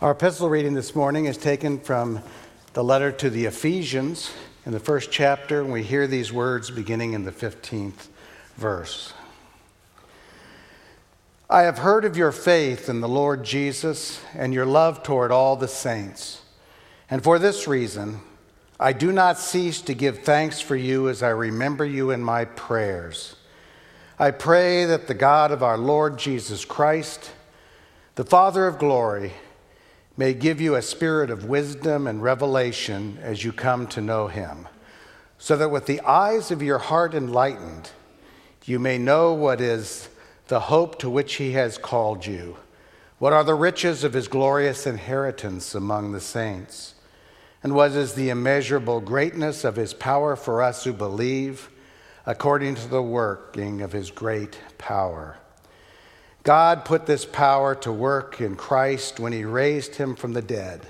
Our epistle reading this morning is taken from the letter to the Ephesians in the first chapter, and we hear these words beginning in the 15th verse. I have heard of your faith in the Lord Jesus and your love toward all the saints. And for this reason, I do not cease to give thanks for you as I remember you in my prayers. I pray that the God of our Lord Jesus Christ, the Father of glory, may give you a spirit of wisdom and revelation as you come to know him, so that with the eyes of your heart enlightened, you may know what is the hope to which he has called you, what are the riches of his glorious inheritance among the saints, and what is the immeasurable greatness of his power for us who believe, according to the working of his great power God put this power to work in Christ when he raised him from the dead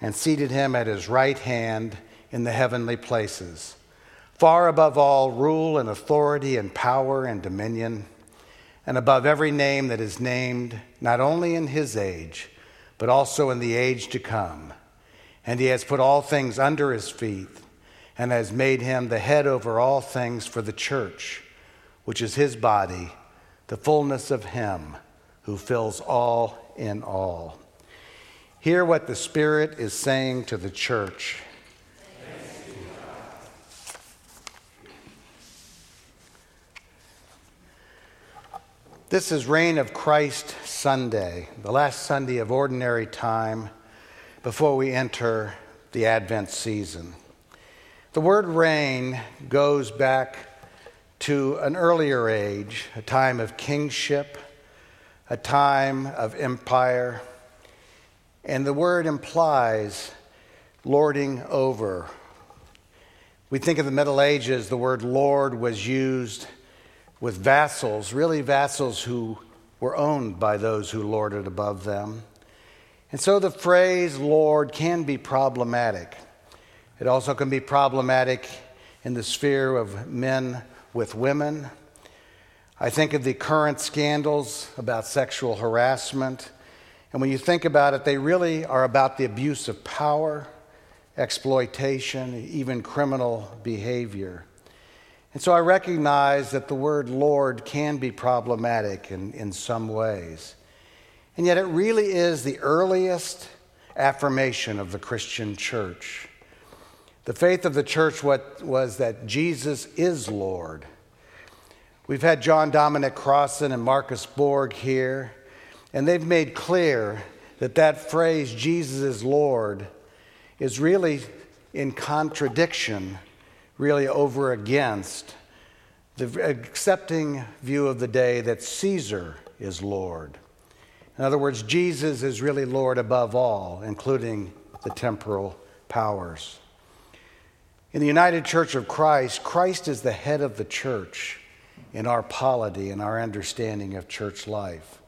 and seated him at his right hand in the heavenly places, far above all rule and authority and power and dominion, and above every name that is named, not only in his age, but also in the age to come. And he has put all things under his feet and has made him the head over all things for the church, which is his body the fullness of Him who fills all in all. Hear what the Spirit is saying to the church. This is Reign of Christ Sunday, the last Sunday of ordinary time before we enter the Advent season. The word reign goes back to an earlier age, a time of kingship, a time of empire. And the word implies lording over. We think of the Middle Ages, the word lord was used with vassals, really vassals who were owned by those who lorded above them. And so the phrase Lord can be problematic. It also can be problematic in the sphere of men with women. I think of the current scandals about sexual harassment. And when you think about it, they really are about the abuse of power, exploitation, even criminal behavior. And so I recognize that the word Lord can be problematic in, in some ways. And yet it really is the earliest affirmation of the Christian church. The faith of the church was that Jesus is Lord. We've had John Dominic Crossan and Marcus Borg here, and they've made clear that that phrase, Jesus is Lord, is really in contradiction, really over against the accepting view of the day that Caesar is Lord. In other words, Jesus is really Lord above all, including the temporal powers. In the United Church of Christ, Christ is the head of the church in our polity and our understanding of church life.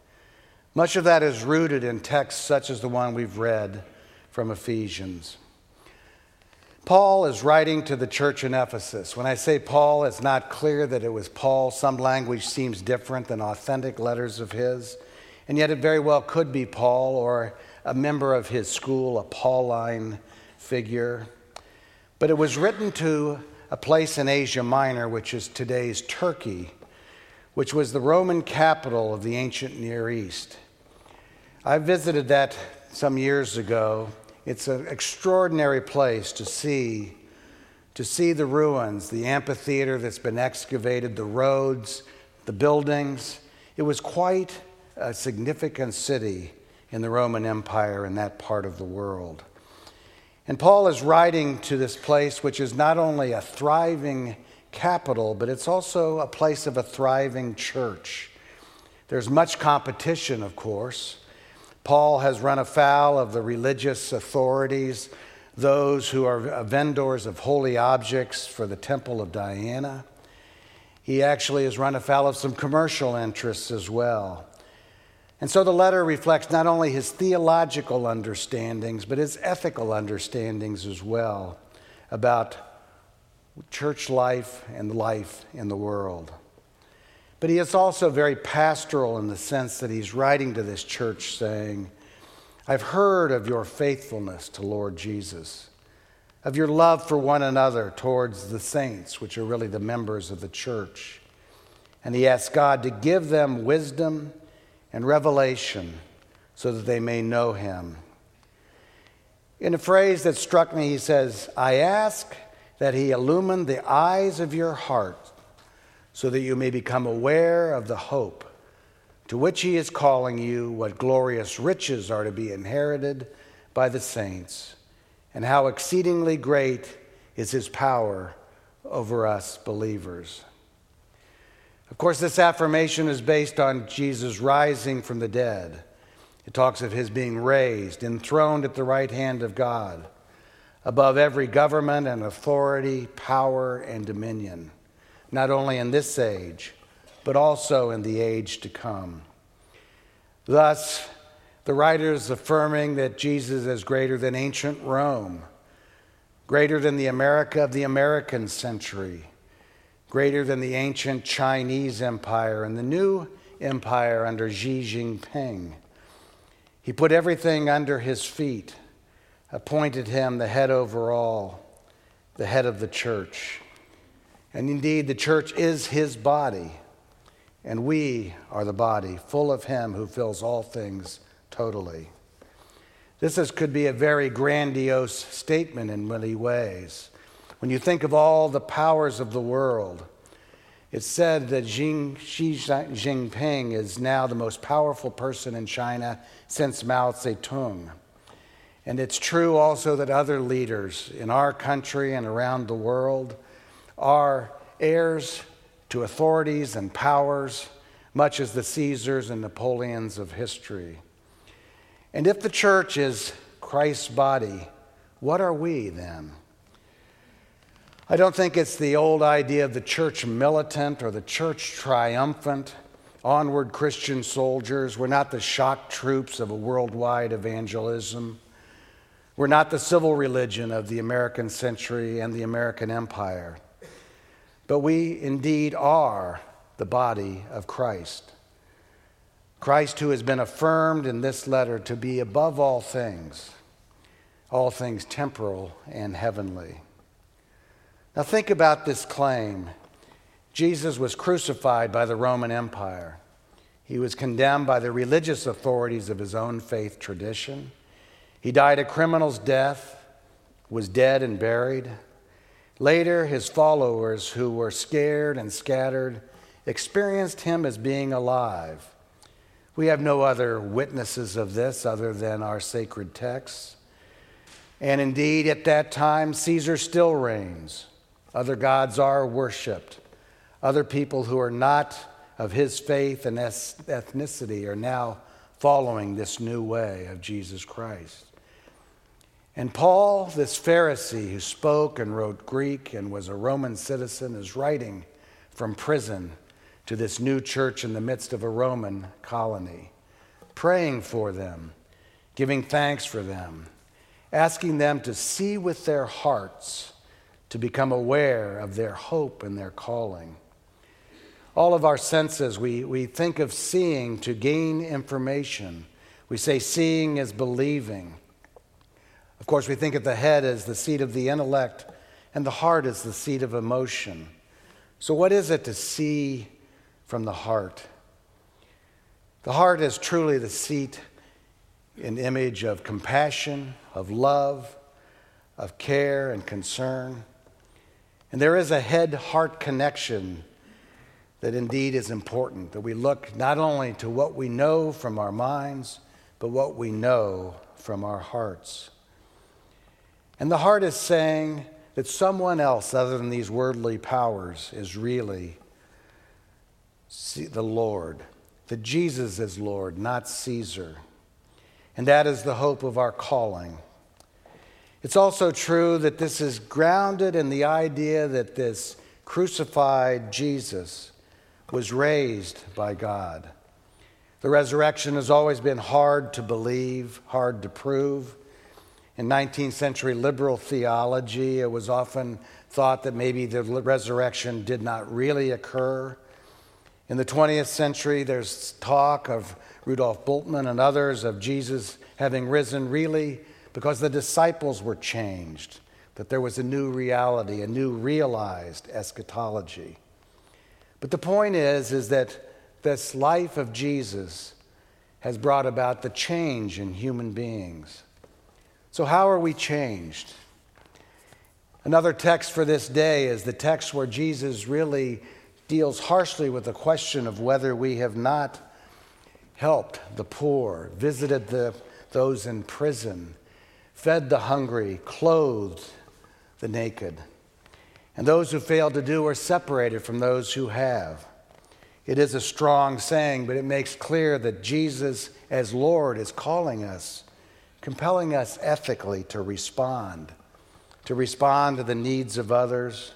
Much of that is rooted in texts such as the one we've read from Ephesians. Paul is writing to the church in Ephesus. When I say Paul, it's not clear that it was Paul. Some language seems different than authentic letters of his, and yet it very well could be Paul or a member of his school, a Pauline figure. But it was written to a place in Asia Minor, which is today's Turkey, which was the Roman capital of the ancient Near East. I visited that some years ago. It's an extraordinary place to see to see the ruins, the amphitheater that's been excavated, the roads, the buildings. It was quite a significant city in the Roman Empire in that part of the world. And Paul is writing to this place, which is not only a thriving capital, but it's also a place of a thriving church. There's much competition, of course. Paul has run afoul of the religious authorities, those who are vendors of holy objects for the temple of Diana. He actually has run afoul of some commercial interests as well. And so the letter reflects not only his theological understandings, but his ethical understandings as well about church life and life in the world. But he is also very pastoral in the sense that he's writing to this church saying, I've heard of your faithfulness to Lord Jesus, of your love for one another towards the saints, which are really the members of the church. And he asks God to give them wisdom and revelation so that they may know him. In a phrase that struck me, he says, I ask that he illumine the eyes of your heart so that you may become aware of the hope to which he is calling you, what glorious riches are to be inherited by the saints, and how exceedingly great is his power over us believers. Of course, this affirmation is based on Jesus rising from the dead. It talks of his being raised, enthroned at the right hand of God, above every government and authority, power and dominion, not only in this age but also in the age to come. Thus, the writers affirming that Jesus is greater than ancient Rome, greater than the America of the American century, greater than the ancient Chinese empire and the new empire under Xi Jinping. He put everything under his feet, appointed him the head over all, the head of the church. And indeed, the church is his body and we are the body, full of Him who fills all things totally. This is, could be a very grandiose statement in many ways. When you think of all the powers of the world, it's said that Xi, Jinping is now the most powerful person in China since Mao Zedong. And it's true also that other leaders in our country and around the world are heirs to authorities and powers, much as the Caesars and Napoleons of history. And if the church is Christ's body, what are we then? I don't think it's the old idea of the church militant or the church triumphant, onward Christian soldiers. We're not the shock troops of a worldwide evangelism. We're not the civil religion of the American century and the American empire but we indeed are the body of Christ. Christ, who has been affirmed in this letter to be above all things, all things temporal and heavenly. Now, think about this claim Jesus was crucified by the Roman Empire, he was condemned by the religious authorities of his own faith tradition. He died a criminal's death, was dead and buried. Later, his followers, who were scared and scattered, experienced him as being alive. We have no other witnesses of this other than our sacred texts. And indeed, at that time, Caesar still reigns. Other gods are worshiped. Other people who are not of his faith and ethnicity are now following this new way of Jesus Christ. And Paul, this Pharisee who spoke and wrote Greek and was a Roman citizen, is writing from prison to this new church in the midst of a Roman colony, praying for them, giving thanks for them, asking them to see with their hearts, to become aware of their hope and their calling. All of our senses, we, we think of seeing to gain information. We say seeing is believing. Of course, we think of the head as the seat of the intellect and the heart as the seat of emotion. So, what is it to see from the heart? The heart is truly the seat and image of compassion, of love, of care and concern. And there is a head heart connection that indeed is important, that we look not only to what we know from our minds, but what we know from our hearts. And the heart is saying that someone else other than these worldly powers is really the Lord, that Jesus is Lord, not Caesar. And that is the hope of our calling. It's also true that this is grounded in the idea that this crucified Jesus was raised by God. The resurrection has always been hard to believe, hard to prove. In 19th century liberal theology, it was often thought that maybe the resurrection did not really occur. In the 20th century, there's talk of Rudolf Bultmann and others of Jesus having risen really because the disciples were changed, that there was a new reality, a new realized eschatology. But the point is, is that this life of Jesus has brought about the change in human beings. So, how are we changed? Another text for this day is the text where Jesus really deals harshly with the question of whether we have not helped the poor, visited the, those in prison, fed the hungry, clothed the naked. And those who fail to do are separated from those who have. It is a strong saying, but it makes clear that Jesus, as Lord, is calling us, compelling us ethically to respond, to respond to the needs of others,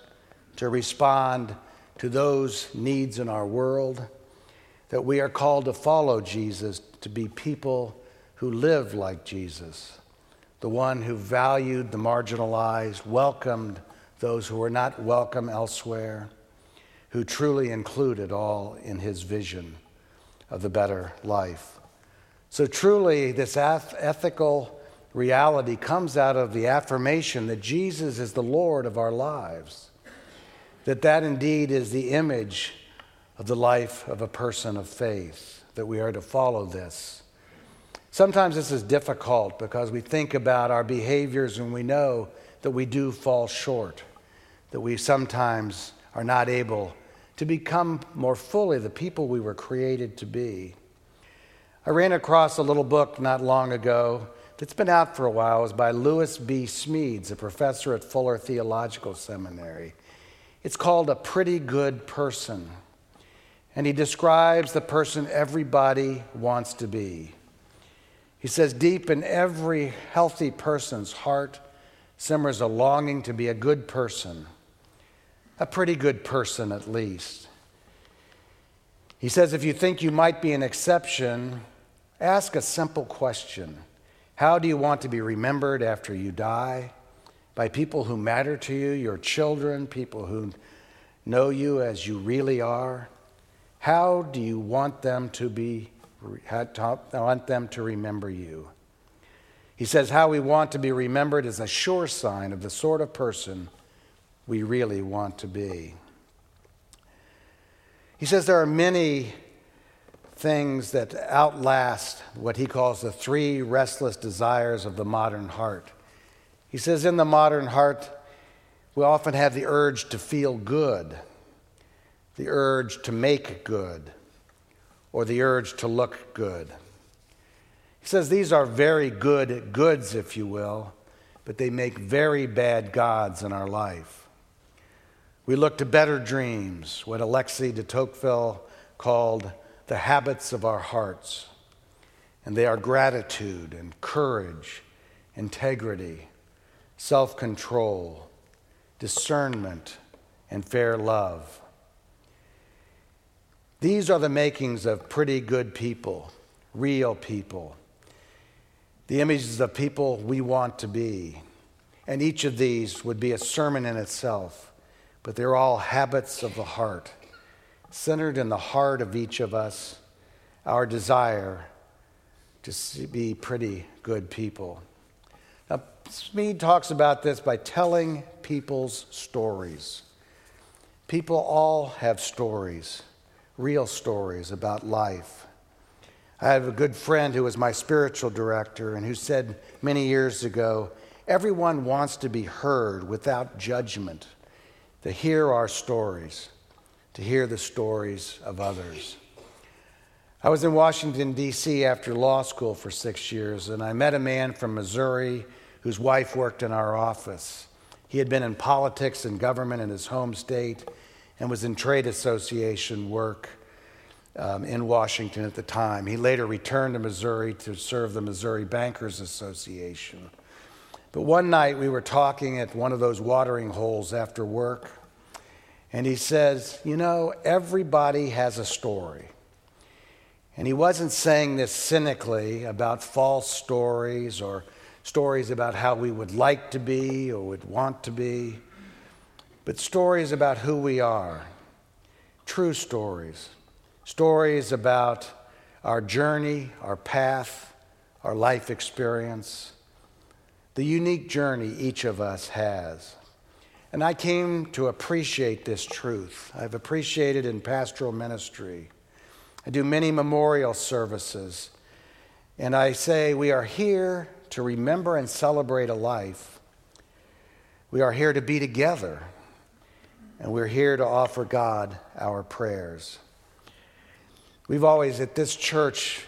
to respond to those needs in our world, that we are called to follow Jesus, to be people who live like Jesus, the one who valued the marginalized, welcomed those who were not welcome elsewhere, who truly included all in his vision of the better life. So, truly, this ethical reality comes out of the affirmation that Jesus is the Lord of our lives, that that indeed is the image of the life of a person of faith, that we are to follow this. Sometimes this is difficult because we think about our behaviors and we know that we do fall short, that we sometimes are not able to become more fully the people we were created to be. I ran across a little book not long ago that's been out for a while. It was by Lewis B. Smedes, a professor at Fuller Theological Seminary. It's called A Pretty Good Person. And he describes the person everybody wants to be. He says, Deep in every healthy person's heart simmers a longing to be a good person a pretty good person at least. He says, if you think you might be an exception, ask a simple question How do you want to be remembered after you die? By people who matter to you, your children, people who know you as you really are? How do you want them to be want them to remember you? He says how we want to be remembered is a sure sign of the sort of person we really want to be. He says there are many things that outlast what he calls the three restless desires of the modern heart. He says in the modern heart, we often have the urge to feel good, the urge to make good, or the urge to look good. He says these are very good goods, if you will, but they make very bad gods in our life. We look to better dreams, what Alexis de Tocqueville called the habits of our hearts. And they are gratitude and courage, integrity, self control, discernment, and fair love. These are the makings of pretty good people, real people, the images of people we want to be. And each of these would be a sermon in itself but they're all habits of the heart, centered in the heart of each of us, our desire to be pretty good people. Now, Smedes talks about this by telling people's stories. People all have stories, real stories about life. I have a good friend who was my spiritual director and who said many years ago everyone wants to be heard without judgment to hear our stories, to hear the stories of others. I was in Washington, D.C. after law school for six years, and I met a man from Missouri whose wife worked in our office. He had been in politics and government in his home state and was in trade association work um, in Washington at the time. He later returned to Missouri to serve the Missouri Bankers Association. But one night we were talking at one of those watering holes after work, and he says, You know, everybody has a story. And he wasn't saying this cynically about false stories or stories about how we would like to be or would want to be, but stories about who we are, true stories, stories about our journey, our path, our life experience, the unique journey each of us has. And I came to appreciate this truth. I've appreciated in pastoral ministry. I do many memorial services. And I say we are here to remember and celebrate a life. We are here to be together. And we're here to offer God our prayers. We've always, at this church,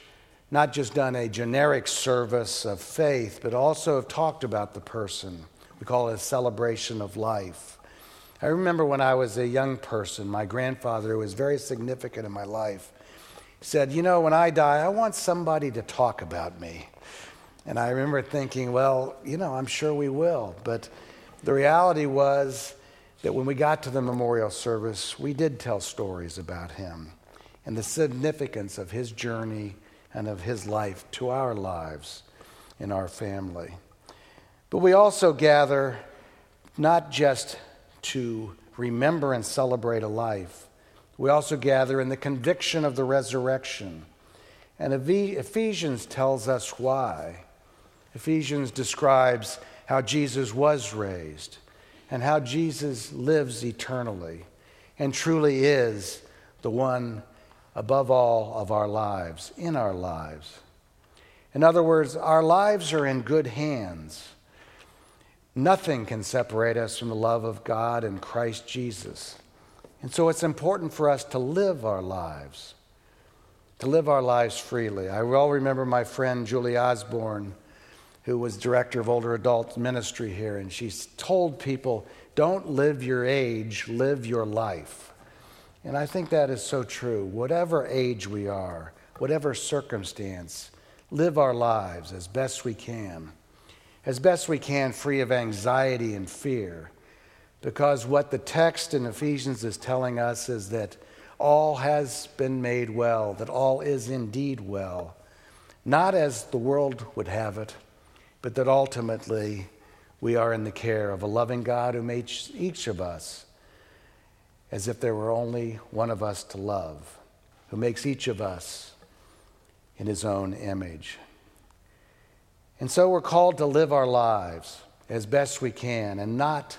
not just done a generic service of faith, but also have talked about the person. We call it a celebration of life. I remember when I was a young person, my grandfather, who was very significant in my life, said, You know, when I die, I want somebody to talk about me. And I remember thinking, Well, you know, I'm sure we will. But the reality was that when we got to the memorial service, we did tell stories about him and the significance of his journey and of his life to our lives in our family. But we also gather not just to remember and celebrate a life, we also gather in the conviction of the resurrection. And Ephesians tells us why. Ephesians describes how Jesus was raised and how Jesus lives eternally and truly is the one above all of our lives, in our lives. In other words, our lives are in good hands. Nothing can separate us from the love of God and Christ Jesus. And so it's important for us to live our lives, to live our lives freely. I well remember my friend Julie Osborne, who was director of older adult ministry here, and she told people, don't live your age, live your life. And I think that is so true. Whatever age we are, whatever circumstance, live our lives as best we can, as best we can, free of anxiety and fear. Because what the text in Ephesians is telling us is that all has been made well, that all is indeed well, not as the world would have it, but that ultimately we are in the care of a loving God who made each of us as if there were only one of us to love, who makes each of us in his own image. And so we're called to live our lives as best we can and not,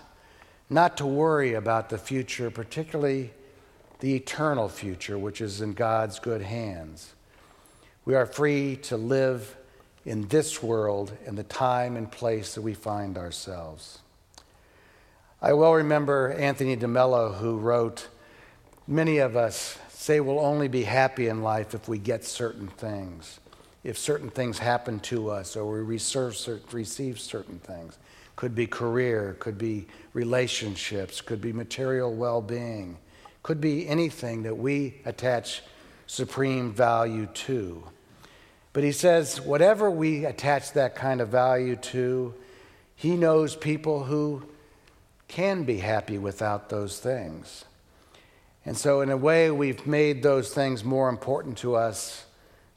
not to worry about the future, particularly the eternal future, which is in God's good hands. We are free to live in this world in the time and place that we find ourselves. I well remember Anthony DeMello, who wrote, Many of us say we'll only be happy in life if we get certain things, if certain things happen to us, or we receive certain things. Could be career, could be relationships, could be material well being, could be anything that we attach supreme value to. But he says, whatever we attach that kind of value to, he knows people who can be happy without those things. And so, in a way, we've made those things more important to us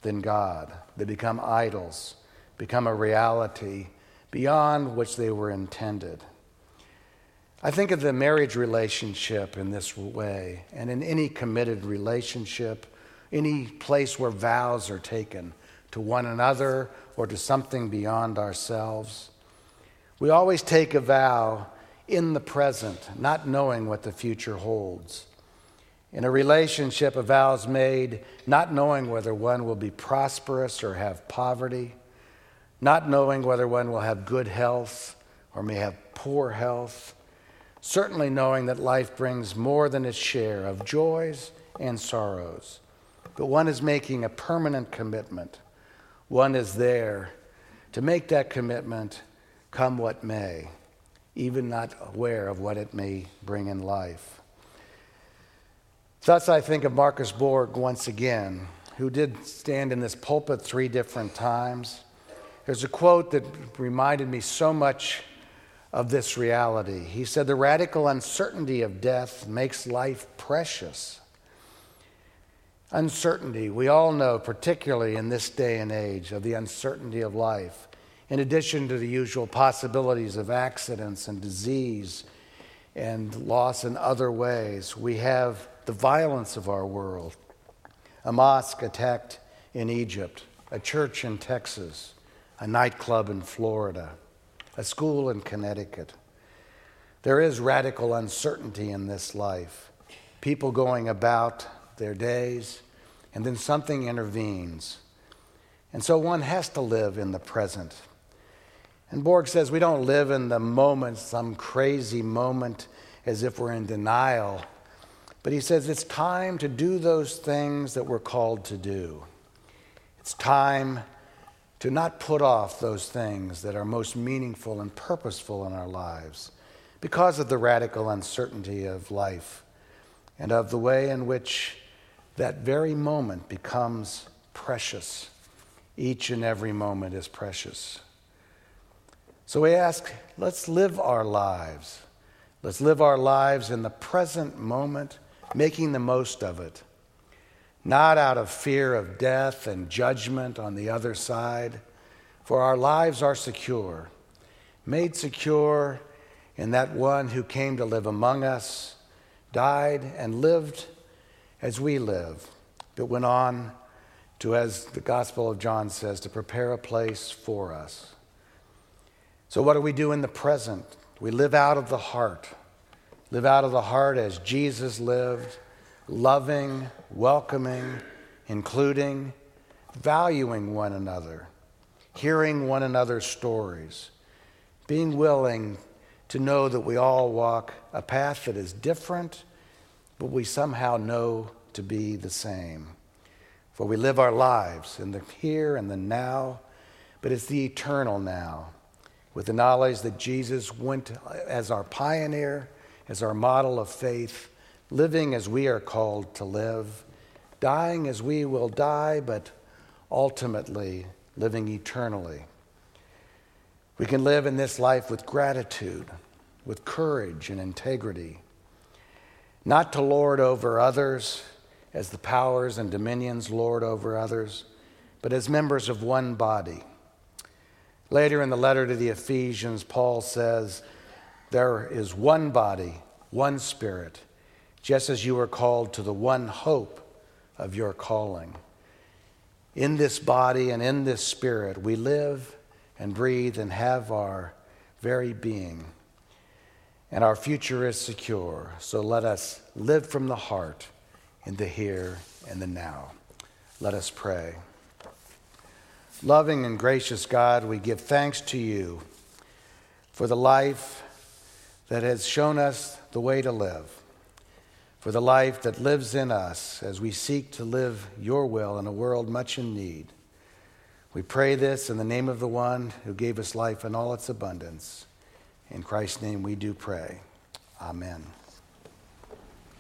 than God. They become idols, become a reality beyond which they were intended. I think of the marriage relationship in this way, and in any committed relationship, any place where vows are taken to one another or to something beyond ourselves. We always take a vow in the present, not knowing what the future holds. In a relationship, a vow is made not knowing whether one will be prosperous or have poverty, not knowing whether one will have good health or may have poor health, certainly knowing that life brings more than its share of joys and sorrows. But one is making a permanent commitment. One is there to make that commitment come what may even not aware of what it may bring in life. Thus, I think of Marcus Borg once again, who did stand in this pulpit three different times. There's a quote that reminded me so much of this reality. He said, The radical uncertainty of death makes life precious. Uncertainty, we all know, particularly in this day and age, of the uncertainty of life in addition to the usual possibilities of accidents and disease and loss in other ways, we have the violence of our world. A mosque attacked in Egypt, a church in Texas, a nightclub in Florida, a school in Connecticut. There is radical uncertainty in this life. People going about their days, and then something intervenes. And so one has to live in the present. And Borg says we don't live in the moment, some crazy moment, as if we're in denial. But he says it's time to do those things that we're called to do. It's time to not put off those things that are most meaningful and purposeful in our lives because of the radical uncertainty of life and of the way in which that very moment becomes precious. Each and every moment is precious. So we ask, let's live our lives. Let's live our lives in the present moment, making the most of it not out of fear of death and judgment on the other side, for our lives are secure, made secure in that one who came to live among us, died, and lived as we live, but went on to, as the Gospel of John says, to prepare a place for us. So, what do we do in the present? We live out of the heart. Live out of the heart as Jesus lived loving, welcoming, including, valuing one another, hearing one another's stories, being willing to know that we all walk a path that is different, but we somehow know to be the same. For we live our lives in the here and the now, but it's the eternal now, with the knowledge that Jesus went as our pioneer, as our model of faith living as we are called to live, dying as we will die, but ultimately living eternally. We can live in this life with gratitude, with courage and integrity, not to lord over others as the powers and dominions lord over others, but as members of one body. Later in the letter to the Ephesians, Paul says, There is one body, one spirit just as you are called to the one hope of your calling. In this body and in this spirit, we live and breathe and have our very being. And our future is secure. So let us live from the heart in the here and the now. Let us pray. Loving and gracious God, we give thanks to you for the life that has shown us the way to live for the life that lives in us as we seek to live your will in a world much in need. We pray this in the name of the one who gave us life in all its abundance. In Christ's name we do pray. Amen.